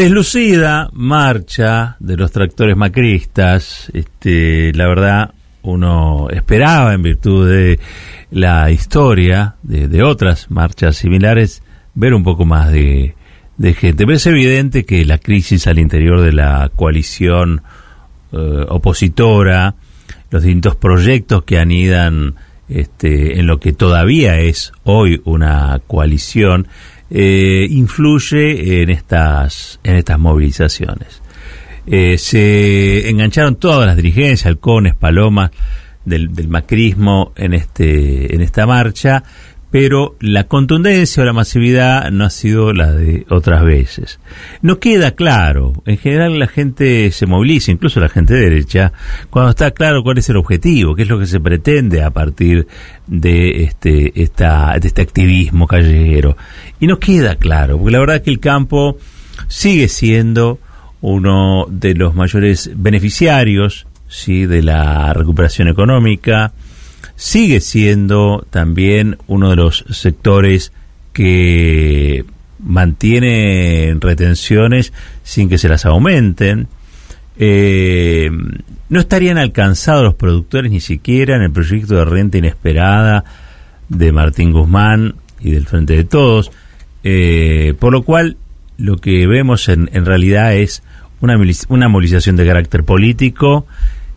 Deslucida marcha de los tractores macristas, este, la verdad uno esperaba en virtud de la historia de, otras marchas similares ver un poco más de, gente. Pero es evidente que la crisis al interior de la coalición eh, opositora, los distintos proyectos que anidan este, en lo que todavía es hoy una coalición, eh, influye en estas, en estas movilizaciones. Eh, se engancharon todas las dirigencias, halcones, palomas del, del, macrismo en, este, en esta marcha, pero la contundencia o la masividad no ha sido la de otras veces. No queda claro, en general la gente se moviliza, incluso la gente derecha, cuando está claro cuál es el objetivo, qué es lo que se pretende a partir de este, esta, de este activismo callejero. Y no queda claro, porque la verdad es que el campo sigue siendo uno de los mayores beneficiarios ¿sí? de la recuperación económica, sigue siendo también uno de los sectores que mantiene retenciones sin que se las aumenten. Eh, no estarían alcanzados los productores ni siquiera en el proyecto de renta inesperada de Martín Guzmán y del Frente de Todos, eh, por lo cual lo que vemos en, en realidad es una, una movilización de carácter político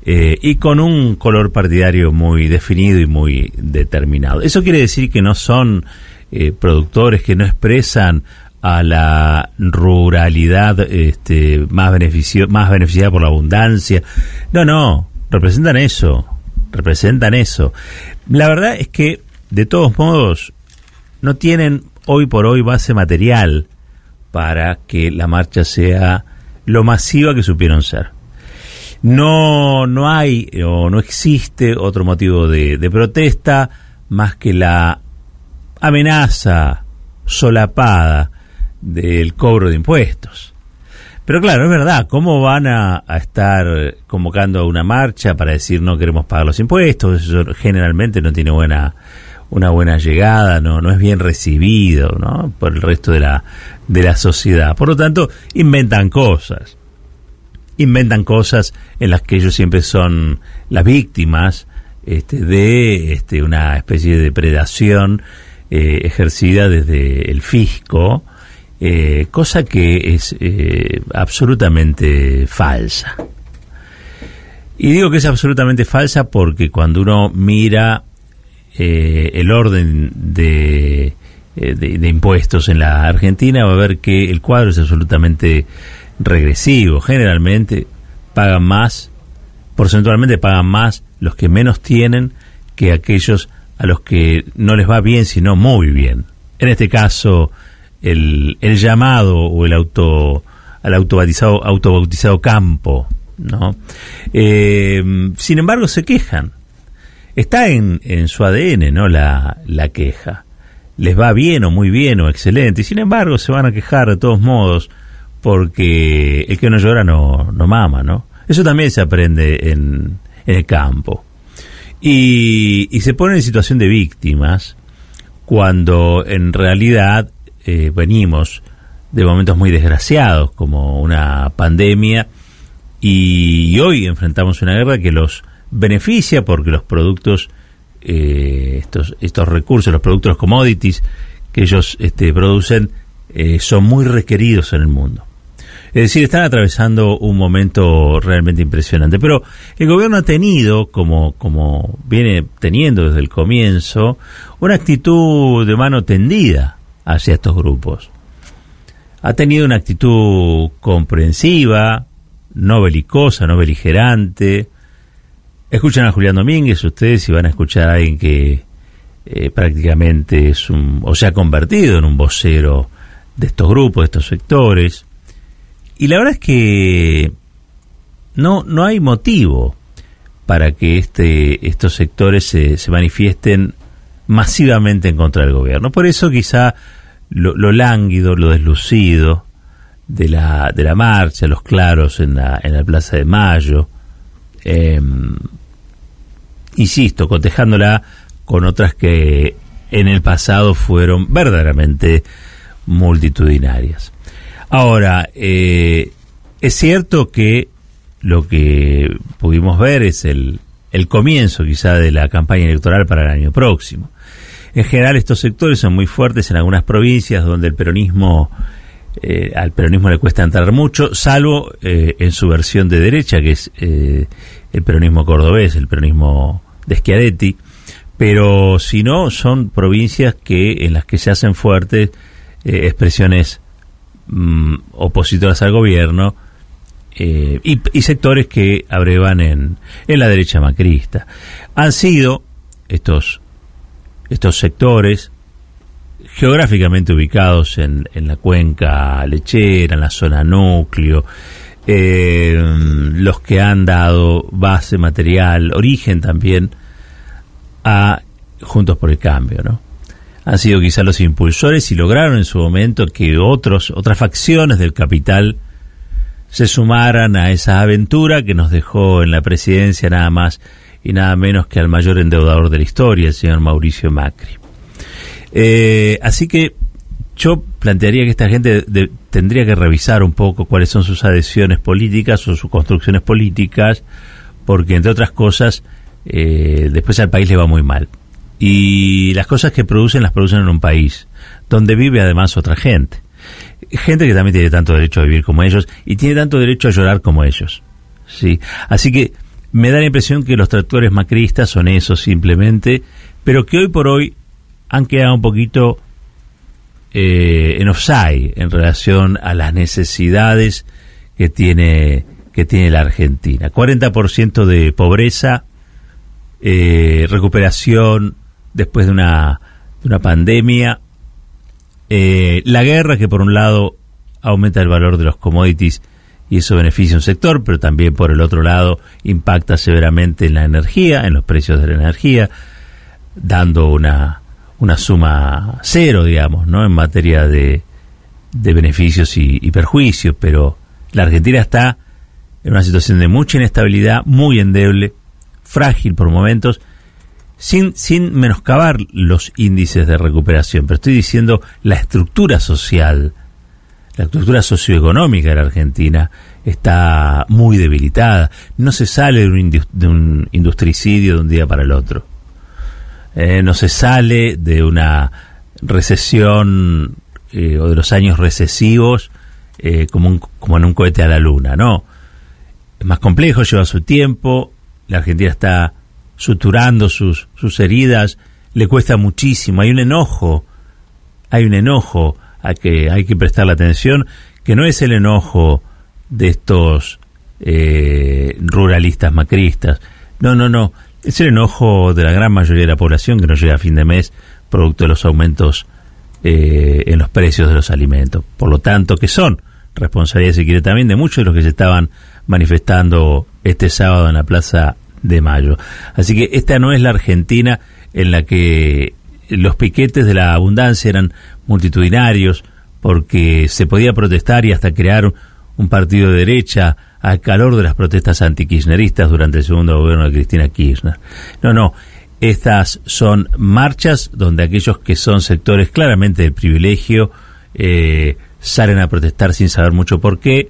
eh, y con un color partidario muy definido y muy determinado. Eso quiere decir que no son eh, productores que no expresan a la ruralidad este, más, beneficio, más beneficiada por la abundancia. No, no, representan eso, representan eso. La verdad es que, de todos modos, no tienen hoy por hoy base material para que la marcha sea lo masiva que supieron ser. No, no hay o no existe otro motivo de, protesta más que la amenaza solapada del cobro de impuestos. Pero claro, es verdad, ¿cómo van a, estar convocando a una marcha para decir no queremos pagar los impuestos? Eso generalmente no tiene buena una buena llegada, no no es bien recibido, ¿no? por el resto de la de la sociedad. Por lo tanto, inventan cosas inventan cosas en las que ellos siempre son las víctimas este, de este, una especie de depredación eh, ejercida desde el fisco, eh, cosa que es eh, absolutamente falsa. Y digo que es absolutamente falsa porque cuando uno mira el orden de, de impuestos en la Argentina va a ver que el cuadro es absolutamente regresivo. Generalmente pagan más, porcentualmente pagan más los que menos tienen que aquellos a los que no les va bien, sino muy bien. En este caso, el, el llamado o el auto al autobautizado, autobautizado campo, ¿no? Eh, sin embargo, se quejan. Está en, en su ADN, ¿no? La, la queja. Les va bien o muy bien o excelente. Y sin embargo, se van a quejar de todos modos porque el que no llora no, no mama, ¿no? Eso también se aprende en, el campo. Y, se pone en situación de víctimas cuando en realidad eh, venimos de momentos muy desgraciados como una pandemia y, hoy enfrentamos una guerra que los beneficia porque los productos, eh, estos, estos recursos, los productos commodities que ellos este, producen eh, son muy requeridos en el mundo. Es decir, están atravesando un momento realmente impresionante. Pero el gobierno ha tenido, como, como viene teniendo desde el comienzo, una actitud de mano tendida hacia estos grupos. Ha tenido una actitud comprensiva, no belicosa, no beligerante. Escuchan a Julián Domínguez ustedes y van a escuchar a alguien que eh, prácticamente es un, o se ha convertido en un vocero de estos grupos, de estos sectores. Y la verdad es que no, no hay motivo para que este, estos sectores se, manifiesten masivamente en contra del gobierno. Por eso quizá lo, lánguido, lo deslucido de la, de la marcha, los claros en la, en la Plaza de Mayo, em, insisto, cotejándola con otras que en el pasado fueron verdaderamente multitudinarias. Ahora, eh, es cierto que lo que pudimos ver es el, el comienzo quizá de la campaña electoral para el año próximo. En general estos sectores son muy fuertes en algunas provincias donde el peronismo eh, al peronismo le cuesta entrar mucho, salvo eh, en su versión de derecha, que es eh, el peronismo cordobés, el peronismo de Schiaretti, pero si no, son provincias que en las que se hacen fuertes expresiones mm, opositoras al gobierno y, y, sectores que abrevan en, en la derecha macrista. Han sido estos, estos sectores geográficamente ubicados en, en la cuenca lechera, en la zona núcleo, eh, los que han dado base material, origen también a Juntos por el Cambio, ¿no? Han sido quizás los impulsores y lograron en su momento que otros, otras facciones del capital se sumaran a esa aventura que nos dejó en la presidencia nada más y nada menos que al mayor endeudador de la historia, el señor Mauricio Macri. Eh, así que yo plantearía que esta gente tendría que revisar un poco cuáles son sus adhesiones políticas o sus construcciones políticas, porque entre otras cosas, eh, después al país le va muy mal. Y las cosas que producen las producen en un país, donde vive además otra gente. Gente que también tiene tanto derecho a vivir como ellos y tiene tanto derecho a llorar como ellos. ¿sí? Así que me da la impresión que los tractores macristas son eso simplemente, pero que hoy por hoy han quedado un poquito eh, en offside en relación a las necesidades que tiene que tiene la Argentina. 40% de pobreza, eh, recuperación después de una, una pandemia, eh, la guerra que por un lado aumenta el valor de los commodities y eso beneficia un sector, pero también por el otro lado impacta severamente en la energía, en los precios de la energía, dando una, una suma cero, digamos, ¿no? En materia de, de beneficios y, perjuicios, pero la Argentina está en una situación de mucha inestabilidad, muy endeble, frágil por momentos, sin, sin menoscabar los índices de recuperación, pero estoy diciendo la estructura social, la estructura socioeconómica de la Argentina está muy debilitada. No se sale de un, de un industricidio de un día para el otro. Eh, no se sale de una recesión eh, o de los años recesivos eh, como, como en un cohete a la luna, no. Es más complejo, lleva su tiempo, la Argentina está suturando sus, sus heridas, le cuesta muchísimo, hay un enojo, hay un enojo a que hay que prestarle atención, que no es el enojo de estos ruralistas macristas, no, no, no, es el enojo de la gran mayoría de la población que no llega a fin de mes producto de los aumentos eh, en los precios de los alimentos. Por lo tanto, que son responsabilidades, si quiere, también de muchos de los que se estaban manifestando este sábado en la Plaza de Mayo. Así que esta no es la Argentina en la que los piquetes de la abundancia eran multitudinarios porque se podía protestar y hasta crear un partido de derecha al calor de las protestas antikirchneristas durante el segundo gobierno de Cristina Kirchner. No, no, estas son marchas donde aquellos que son sectores claramente del privilegio eh, salen a protestar sin saber mucho por qué,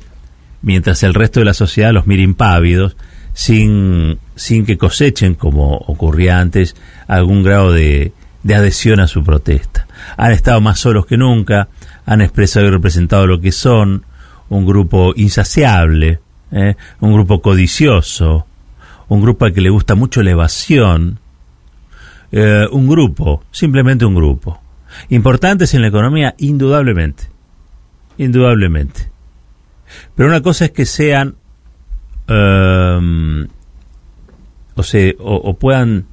mientras el resto de la sociedad los mira impávidos, sin, sin que cosechen, como ocurría antes, algún grado de, de adhesión a su protesta. Han estado más solos que nunca, han expresado y representado lo que son, un grupo insaciable, ¿eh? un grupo codicioso, un grupo al que le gusta mucho la evasión, eh, un grupo, simplemente un grupo. Importantes en la economía, indudablemente, indudablemente. Pero una cosa es que sean, um, o, se, o, puedan,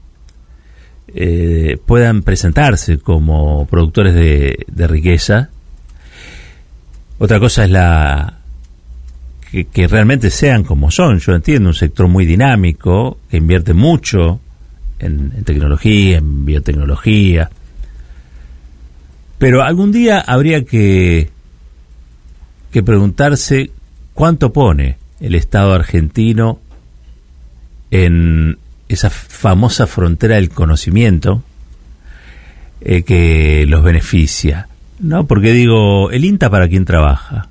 eh, puedan presentarse como productores de, de riqueza. Otra cosa es la, que, realmente sean como son. Yo entiendo un sector muy dinámico, que invierte mucho en, tecnología, en biotecnología. Pero algún día habría que, que preguntarse cuánto pone el Estado argentino en esa famosa frontera del conocimiento eh, que los beneficia. ¿No? Porque digo, el INTA para quién trabaja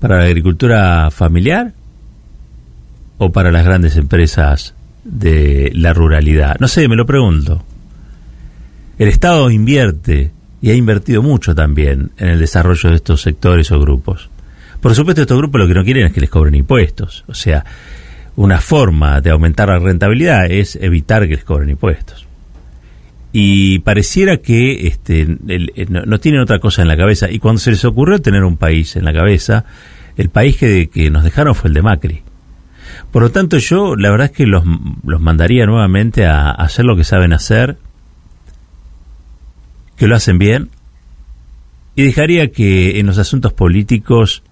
para la agricultura familiar o para las grandes empresas de la ruralidad? No sé, me lo pregunto. El Estado invierte y ha invertido mucho también en el desarrollo de estos sectores o grupos. Por supuesto, estos grupos lo que no quieren es que les cobren impuestos. O sea, una forma de aumentar la rentabilidad es evitar que les cobren impuestos. Y pareciera que este, no, tienen otra cosa en la cabeza. Y cuando se les ocurrió tener un país en la cabeza, el país que, que nos dejaron fue el de Macri. Por lo tanto, yo la verdad es que los, los mandaría nuevamente a hacer lo que saben hacer, que lo hacen bien, y dejaría que en los asuntos políticos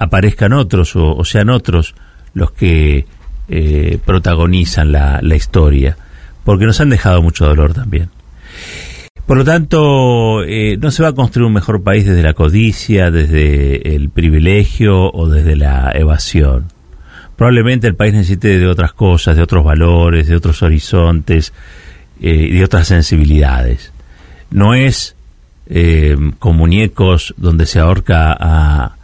aparezcan otros o, sean otros los que eh, protagonizan la, historia, porque nos han dejado mucho dolor también. Por lo tanto, eh, no se va a construir un mejor país desde la codicia, desde el privilegio o desde la evasión. Probablemente el país necesite de otras cosas, de otros valores, de otros horizontes eh, de otras sensibilidades. No es con muñecos donde se ahorca a,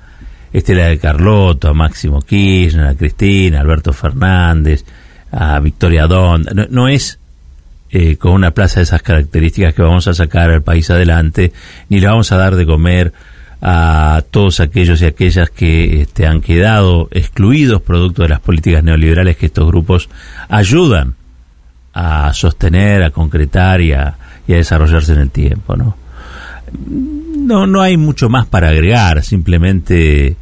Estela de Carlotto, a Máximo Kirchner, a Cristina, a Alberto Fernández, a Victoria Donda. No, es eh, con una plaza de esas características que vamos a sacar al país adelante, ni le vamos a dar de comer a todos aquellos y aquellas que este, han quedado excluidos producto de las políticas neoliberales que estos grupos ayudan a sostener, a concretar y a, y a desarrollarse en el tiempo, ¿no? No, no hay mucho más para agregar, simplemente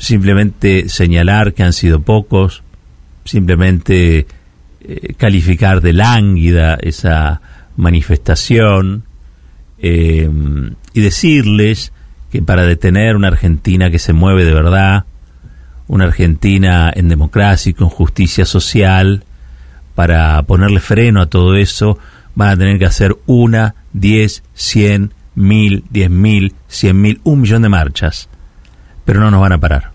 simplemente señalar que han sido pocos, simplemente eh, calificar de lánguida esa manifestación eh, y decirles que para detener una Argentina que se mueve de verdad, una Argentina en democracia y con justicia social, para ponerle freno a todo eso, van a tener que hacer una, diez, cien, mil, diez mil, cien mil, un millón de marchas. Pero no nos van a parar.